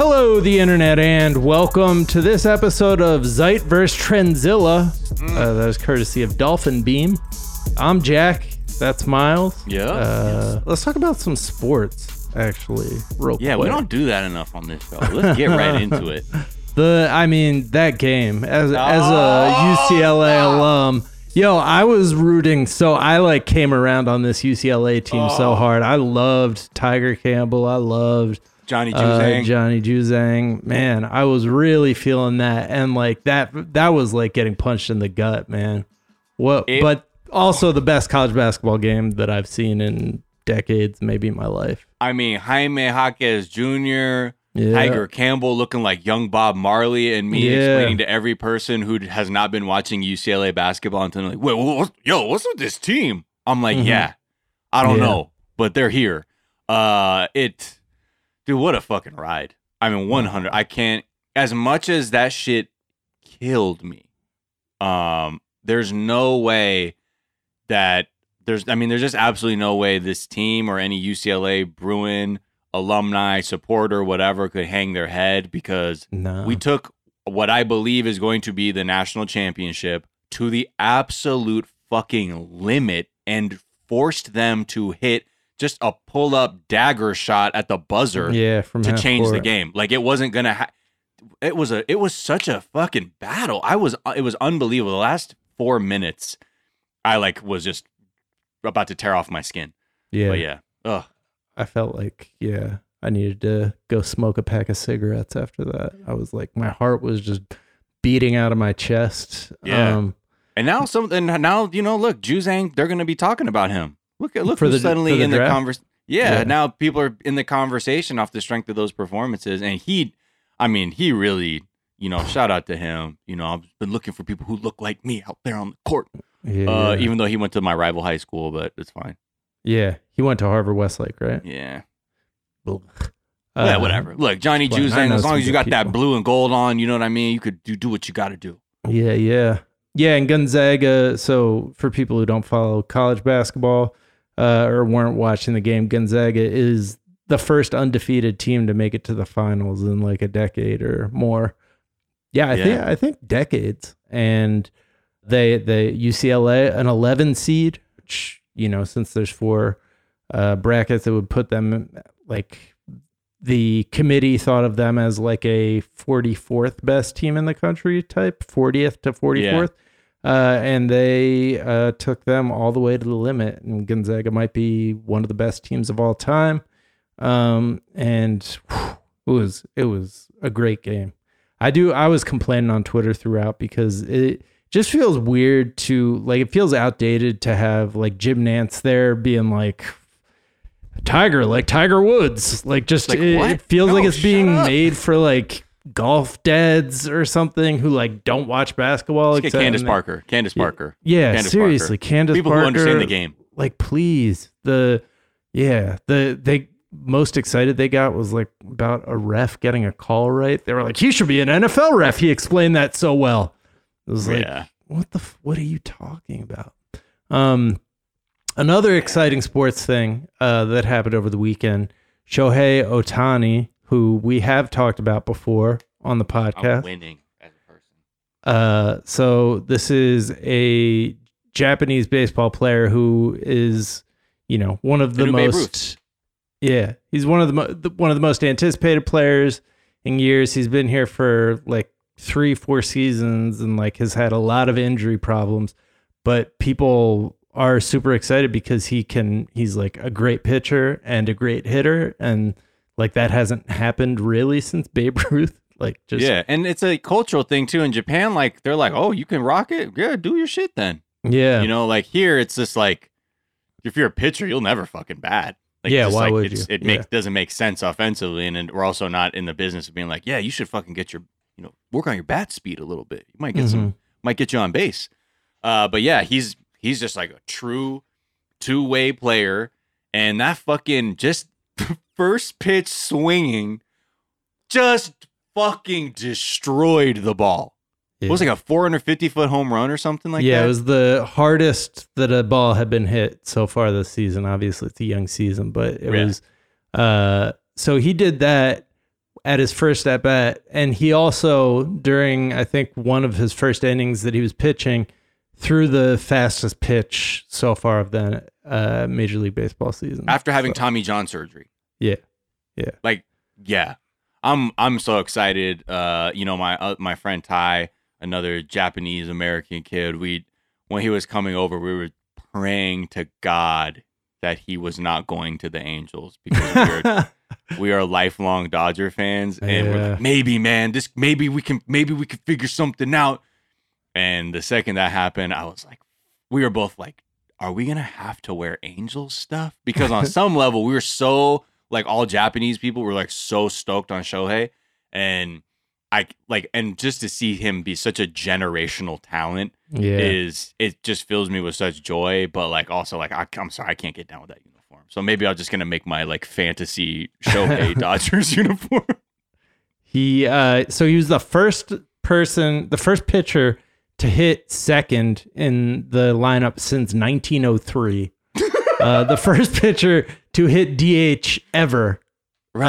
Hello, the internet, and welcome to this episode of Zeit vs. Trendzilla. Uh, that is courtesy of Dolphin Beam. I'm Jack. That's Miles. Yeah. Uh, Let's talk about some sports, actually, real Yeah, quick. we don't do that enough on this show. Let's get right into it. The, I mean, that game as as Oh, a UCLA alum. Yo, I was rooting so I like came around on this UCLA team Oh. so hard. I loved Tyger Campbell. I loved Johnny uh, Juzang. Johnny Juzang. Man, I was really feeling that, and like that, that was like getting punched in the gut, man. What? It- but also the best college basketball game that I've seen in decades, maybe my life. I mean, Jaime Jaquez Jr., Yeah. Tyger Campbell looking like young Bob Marley, and me Yeah. explaining to every person who has not been watching UCLA basketball until like, wait, what, yo, what's with this team? I'm like, Mhm. yeah, I don't Yeah. know, but they're here. Uh, it, dude, what a fucking ride. I mean, 100. I can't, as much as that shit killed me, um, there's no way that there's, I mean, there's just absolutely no way this team or any UCLA Bruin alumni, supporter, whatever could hang their head because No, we took what I believe is going to be the national championship to the absolute fucking limit and forced them to hit just a pull up dagger shot at the buzzer yeah, from to change the game. Like it wasn't gonna. Ha- it was a. It was such a fucking battle. I was. It was unbelievable. The last four minutes, I like was just about to tear off my skin. Yeah, But yeah. Ugh. I felt like yeah, I needed to go smoke a pack of cigarettes after that. I was like, my heart was just beating out of my chest. Yeah. Um, And now some. And now you know. Look, Juzang. They're gonna be talking about him. Look at look For the- suddenly for the in the draft? conversation. Yeah, Yeah. Now people are in the conversation off the strength of those performances, and he. I mean, he really. You know, shout out to him. You know, I've been looking for people who look like me out there on the court. yeah, Uh, even though he went to my rival high school, but it's fine. yeah, he went to Harvard Westlake, right? Yeah. Ugh. yeah, Uh, whatever. Look, Johnny Juzang, as long as you got that blue and gold on, you know what I mean? You could do, do what you got to do. Yeah, yeah. Yeah, and Gonzaga, so for people who don't follow college basketball uh, or weren't watching the game, Gonzaga is the first undefeated team to make it to the finals in like a decade or more. Yeah, I think I think decades. And they the UCLA an 11 seed, which, you know, since there's four uh, brackets it would put them like the committee thought of them as like a 44th best team in the country type 40th to 44th uh, and they uh, took them all the way to the limit. And gonzaga might be one of the best teams of all time. Um, and whew, it was it was a great game. I do i was complaining on twitter throughout because it just feels weird to like it feels outdated to have like jim nantz there being like Tiger, like Tiger Woods, like just Like, it, it feels like it's being up. made for like golf dads or something who like don't watch basketball. Let's get except- Candace and- Parker. Candace Parker. Yeah, Candace seriously, Candace People Parker. who understand the game. Like, please, the yeah, the they most excited they got was like about a ref getting a call right. They were like, he should be an NFL ref. He explained that so well. It was like, yeah. what the f- what are you talking about um another exciting sports thing uh that happened over the weekend shohei ohtani who we have talked about before on the I'm podcast. winning as a person. uh so this is a japanese baseball player who is you know one of The Babe most yeah he's one of the, mo- the one of the most anticipated players in years. He's been here for like three four seasons and like has had a lot of injury problems. But people are super excited because he can he's like a great pitcher and a great hitter. And like that hasn't happened really since Babe Ruth like just yeah. And it's a cultural thing too. In Japan, like they're like, oh, you can rock it. Yeah, do your shit then. yeah You know, like here, it's just like, if you're a pitcher, you'll never fucking bat. Like, Yeah, why like, would it's, you? It Yeah. makes doesn't make sense offensively, and then we're also not in the business of being like, yeah, you should fucking get your, you know, work on your bat speed a little bit. You might get some, might get you on base. Uh, but yeah, he's he's just like a true two way player, and that fucking just first pitch swinging, just fucking destroyed the ball. It was like a 450 foot home run or something like yeah, that. Yeah, it was the hardest that a ball had been hit so far this season. Obviously, it's a young season, but it Yeah. was. Uh, so he did that at his first at bat, and he also during I think one of his first innings that he was pitching threw the fastest pitch so far of the uh, Major League Baseball season. After having So, Tommy John surgery. yeah, yeah, like yeah i'm i'm so excited uh you know my uh, my friend ty another japanese american kid we when he was coming over we were praying to god that he was not going to the angels because we are, we are lifelong dodger fans and we're Yeah. like, maybe man this maybe we can maybe we can figure something out and the second that happened i was like we were both like are we gonna have to wear angels stuff because on some level we were so like all Japanese people were like so stoked on Shohei, and I like and just to see him be such a generational talent yeah. is it just fills me with such joy. But like also like I, I'm sorry I can't get down with that uniform, so maybe I'm just gonna make my like fantasy Shohei Dodgers uniform. He uh so he was the first person, the first pitcher to hit second in the lineup since 1903. uh the first pitcher to hit DH ever.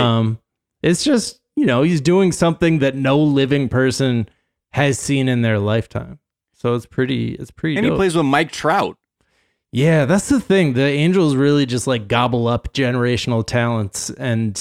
Um it's just, you know, he's doing something that no living person has seen in their lifetime. So it's pretty it's pretty and he plays with Mike Trout. Yeah, that's the thing. The Angels really just like gobble up generational talents and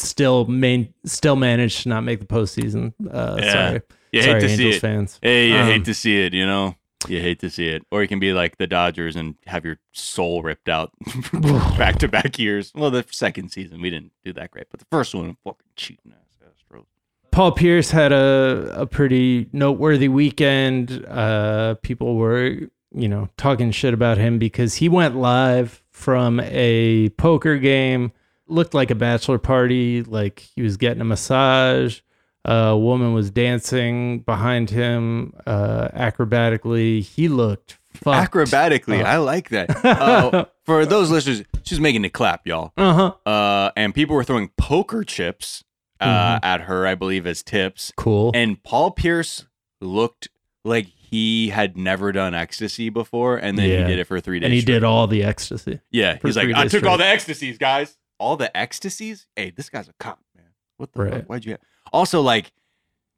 still main still manage to not make the postseason. Uh, Yeah. Sorry, You sorry, hate to Angels see it. fans. Hey, you Um, hate to see it, you know. You hate to see it, or you can be like the Dodgers and have your soul ripped out back to back years. Well, the second season we didn't do that great, but the first one, fucking cheating ass Astros. Paul Pierce had a a pretty noteworthy weekend. Uh, people were you know talking shit about him because he went live from a poker game. Looked like a bachelor party. Like he was getting a massage. a woman was dancing behind him uh, acrobatically. He looked fucked. Acrobatically, up. I like that. Uh, for those listeners, she's making it clap, y'all. Uh huh. Uh, and people were throwing poker chips uh, at her, I believe, as tips. Cool. And Paul Pierce looked like he had never done ecstasy before, and then Yeah. he did it for three days. and he straight. did all the ecstasy. Yeah, he's like, I took all the ecstasies, guys. All the ecstasies? Hey, this guy's a cop, man. What the Right. fuck? Why'd you have? Also, like,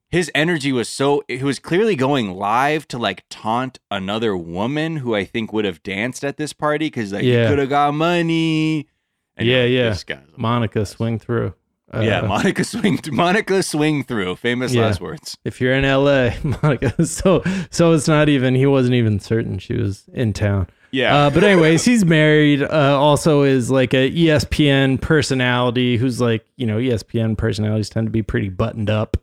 his energy was so, he was clearly going live to like taunt another woman who I think would have danced at this party because, like, Yeah. he could have got money. And Yeah, yeah. This guy's Monica swing through. Uh, yeah, Monica swing, Monica swing through. Famous Yeah. last words. if you're in LA, Monica. So so it's not even. He wasn't even certain she was in town. Yeah. Uh, but anyways, he's married. Uh, also is like a ESPN personality who's like you know ESPN personalities tend to be pretty buttoned up.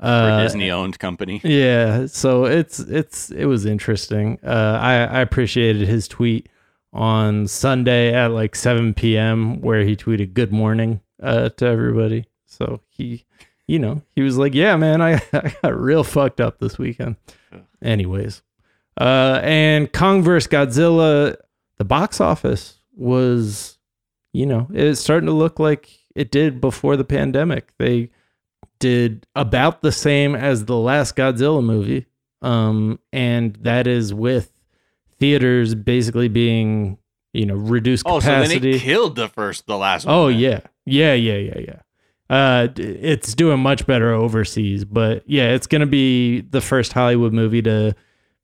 Uh, Disney owned company. Yeah, so it's it's it was interesting. Uh, I I appreciated his tweet on Sunday at like 7 p.m. where he tweeted "Good morning" uh, to everybody. So he, you know, he was like, "Yeah, man, I, I got real fucked up this weekend." Anyways, uh, and Kong vs Godzilla, the box office was, you know, it's starting to look like it did before the pandemic. They did about the same as the last Godzilla movie. Um, and that is with theaters basically being, you know, reduced Oh, so then capacity. it killed the first, the last one. oh then. yeah. Yeah, yeah, yeah, yeah. Uh, it's doing much better overseas, but yeah, it's going to be the first Hollywood movie to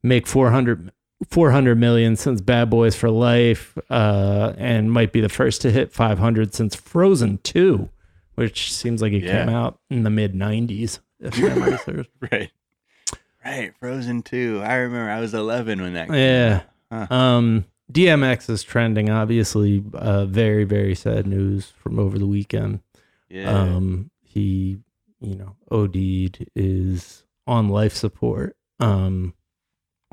make 400, 400 million since Bad Boys for Life, uh, and might be the first to hit 500 since Frozen 2, which seems like it Yeah. came out in the mid 90s. If memory serves. Right. Right. Frozen 2. I remember I was 11 when that came Yeah. out. Huh. Um, DMX is trending. Obviously, uh, very very sad news from over the weekend. Yeah. Um, he, you know, OD'd is on life support. Um,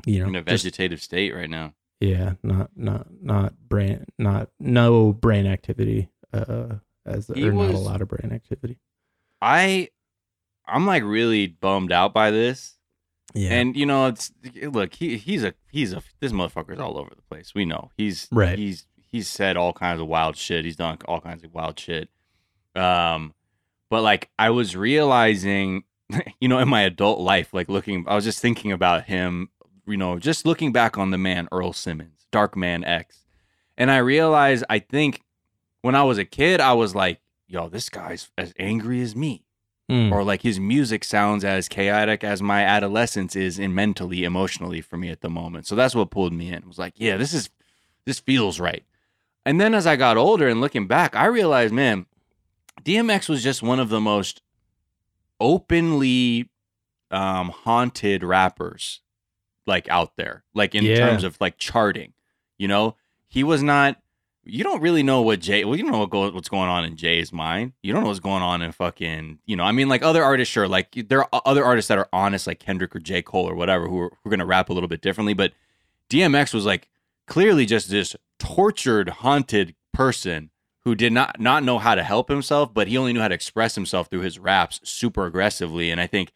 you know, in a just- vegetative state right now. yeah, not not not brain, not no brain activity. Uh, as He or not a lot of brain activity. I I'm like really bummed out by this. Yeah, And you know, it's look, he he's a he's a this motherfucker's all over the place. We know. He's Right. he's he's said all kinds of wild shit. He's done all kinds of wild shit. Um but like I was realizing, you know, in my adult life, like looking I was just thinking about him, you know, just looking back on the man Earl Simmons, Dark Man X. And I realized I think when I was a kid, I was like, yo, this guy's as angry as me. Mm. or like his music sounds as chaotic as my adolescence is in mentally emotionally for me at the moment so that's what pulled me in it was like yeah this is this feels right and then as i got older and looking back i realized man dmx was just one of the most openly um haunted rappers like out there like in Yeah. terms of like charting you know he was not you don't really know what Jay. Well, you don't know what go, what's going on in Jay's mind. You don't know what's going on in fucking. You know, I mean, like other artists, sure. Like there are other artists that are honest, like Kendrick or J Cole or whatever, who are, who are gonna rap a little bit differently. But DMX was like clearly just this tortured, haunted person who did not not know how to help himself, but he only knew how to express himself through his raps super aggressively. And I think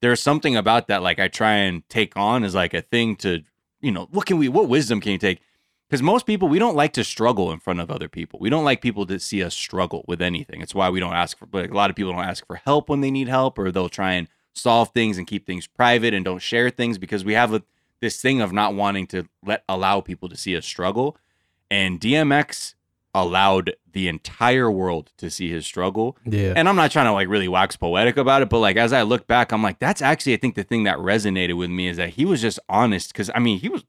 there's something about that, like I try and take on as like a thing to, you know, what can we, what wisdom can you take? Because most people, we don't like to struggle in front of other people. We don't like people to see us struggle with anything. It's why we don't ask for, like, a lot of people don't ask for help when they need help, or they'll try and solve things and keep things private and don't share things because we have a, this thing of not wanting to let allow people to see us struggle. And DMX allowed the entire world to see his struggle. Yeah. And I'm not trying to like really wax poetic about it, but like as I look back, I'm like, that's actually I think the thing that resonated with me is that he was just honest. Cause I mean, he was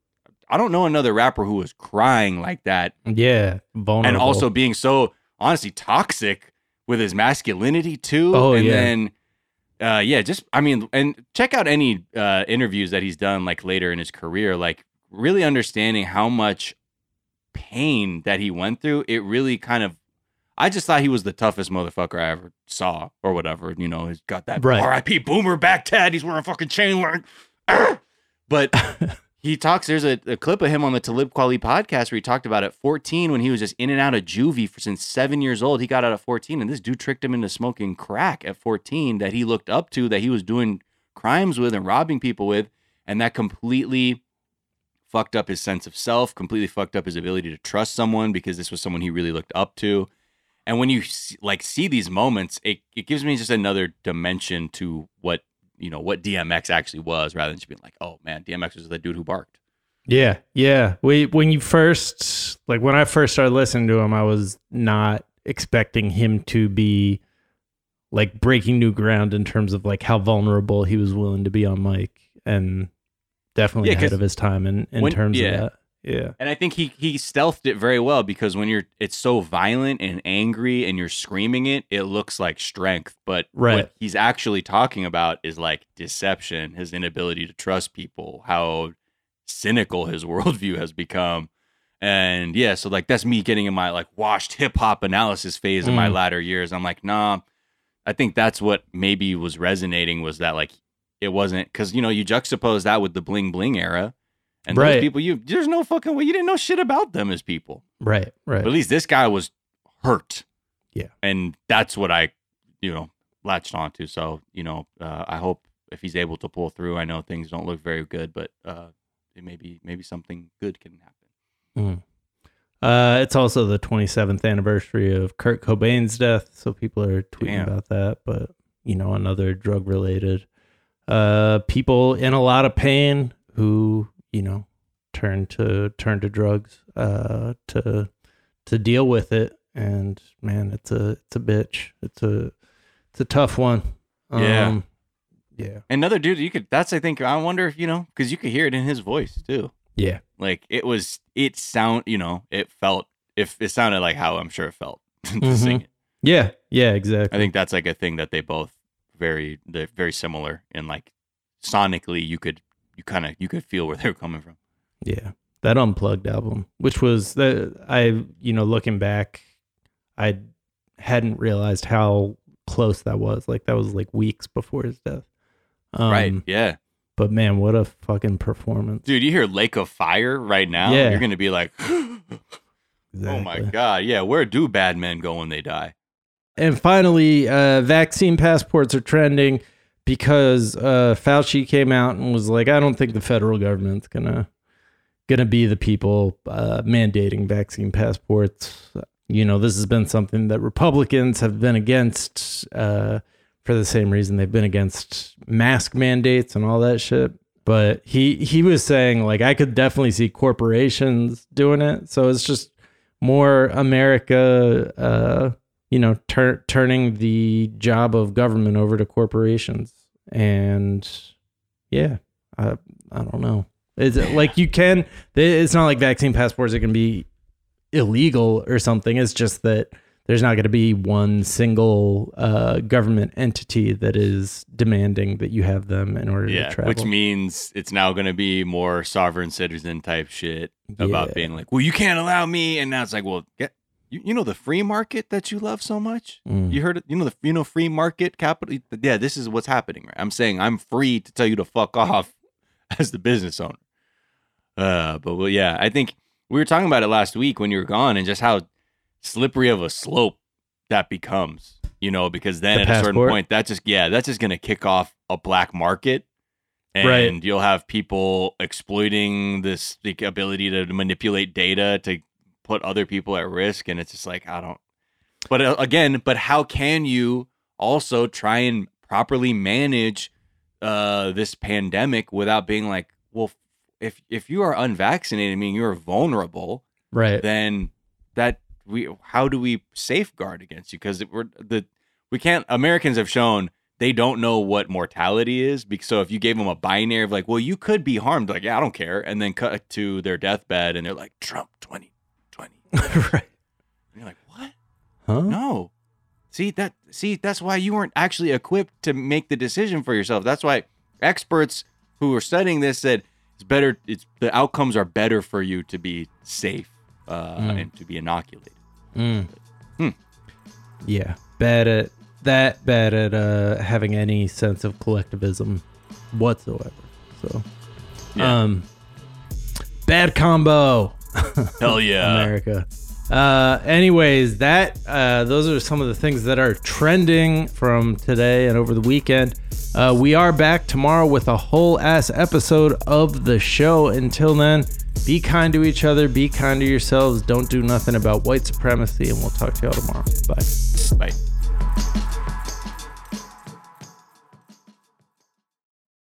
I don't know another rapper who was crying like that yeah. Vulnerable. and also being so honestly toxic with his masculinity too. Oh, and yeah. then uh yeah, just I mean, and check out any uh interviews that he's done like later in his career, like really understanding how much pain that he went through. It really kind of I just thought he was the toughest motherfucker I ever saw, or whatever. You know, he's got that Right. R.I.P. Boomer back tat. He's wearing a fucking chain link. but he talks. There's a, a clip of him on the Talib Kweli podcast where he talked about at 14 when he was just in and out of juvie for since seven years old. He got out at 14, and this dude tricked him into smoking crack at 14 that he looked up to, that he was doing crimes with and robbing people with, and that completely fucked up his sense of self, completely fucked up his ability to trust someone because this was someone he really looked up to. And when you like see these moments, it, it gives me just another dimension to what you know what DMX actually was, rather than just being like, oh man, DMX was the dude who barked. Yeah, yeah. We when you first like when I first started listening to him, I was not expecting him to be like breaking new ground in terms of like how vulnerable he was willing to be on mic and definitely Yeah, ahead of his time in, in when- terms yeah. of that. Yeah. And I think he he stealthed it very well because when you're it's so violent and angry and you're screaming it, it looks like strength. But Right. what he's actually talking about is like deception, his inability to trust people, how cynical his worldview has become. And yeah, so like that's me getting in my like washed hip hop analysis phase in my Mm. latter years. I'm like, nah, I think that's what maybe was resonating was that like it wasn't because you know you juxtapose that with the bling bling era, and Right. those people you there's no fucking way you didn't know shit about them as people. Right. Right. But at least this guy was hurt. Yeah. and that's what I you know latched onto. So you know uh, I hope if he's able to pull through. I know things don't look very good, but uh, it maybe maybe something good can happen. Uh, it's also the 27th anniversary of Kurt Cobain's death, so people are tweeting Damn. about that. But you know, another drug related. Uh, people in a lot of pain who you know turn to turn to drugs uh, to to deal with it. And man, it's a it's a bitch. It's a it's a tough one. Yeah. Um, yeah, Another dude, you could. That's I think. I wonder if you know because you could hear it in his voice too. yeah, Like it was. It sound. You know. It felt. If it sounded like how I'm sure it felt to Mhm. sing it. yeah, yeah. Exactly. I think that's like a thing that they both very they're very similar in like sonically you could you kind of you could feel where they're coming from. Yeah, that unplugged album, which was the I you know looking back, I hadn't realized how close that was. Like that was like weeks before his death. Um, right. Yeah. But man, what a fucking performance! Dude, you hear Lake of Fire right now, Yeah. you're going to be like Oh my god. Yeah, where do bad men go when they die? And finally, uh, vaccine passports are trending because uh, Fauci came out and was like, "I don't think the federal government's gonna gonna be the people uh, mandating vaccine passports." You know, this has been something that Republicans have been against uh, for the same reason they've been against mask mandates and all that shit. But he he was saying like I could definitely see corporations doing it. So it's just more America. You know, tur- turning the job of government over to corporations. And yeah, I, I don't know. It's like you can, it's not like vaccine passports are going to be illegal or something. It's just that there's not going to be one single uh, government entity that is demanding that you have them in order Yeah, to travel. which means it's now going to be more sovereign citizen type shit about Yeah. being like, well, you can't allow me, and now it's like, well, get you, you know the free market that you love so much. Mm. You heard it, you know the you know free market capital. Yeah, this is what's happening. Right? I'm saying I'm free to tell you to fuck off as the business owner. Uh, but well, yeah, I think we were talking about it last week when you were gone, and just how slippery of a slope that becomes. You know, because then The at a certain point, that just yeah, that's just gonna kick off a black market, and Right. you'll have people exploiting this the ability to manipulate data to put other people at risk and it's just like i don't but uh, again but how can you also try and properly manage uh this pandemic without being like well if if you are unvaccinated i mean you're vulnerable right. then that we how do we safeguard against you? Because we're the we can't americans have shown they don't know what mortality is because so if you gave them a binary of like well you could be harmed like yeah i don't care and then cut to their deathbed and they're like trump 20 money. right. And you're like, what? Huh? No. See that? See that's why you weren't actually equipped to make the decision for yourself. That's why experts who are studying this said it's better. It's the outcomes are better for you to be safe uh, mm. and to be inoculated. Mm. Hmm. Yeah, bad at that. Bad at uh, having any sense of collectivism whatsoever. So, yeah. um, bad combo. Hell yeah. America. Uh, anyways, that uh, those are some of the things that are trending from today and over the weekend. Uh, we are back tomorrow with a whole ass episode of the show. Until then, be kind to each other, be kind to yourselves. Don't do nothing about white supremacy, and we'll talk to y'all tomorrow. Bye. Bye.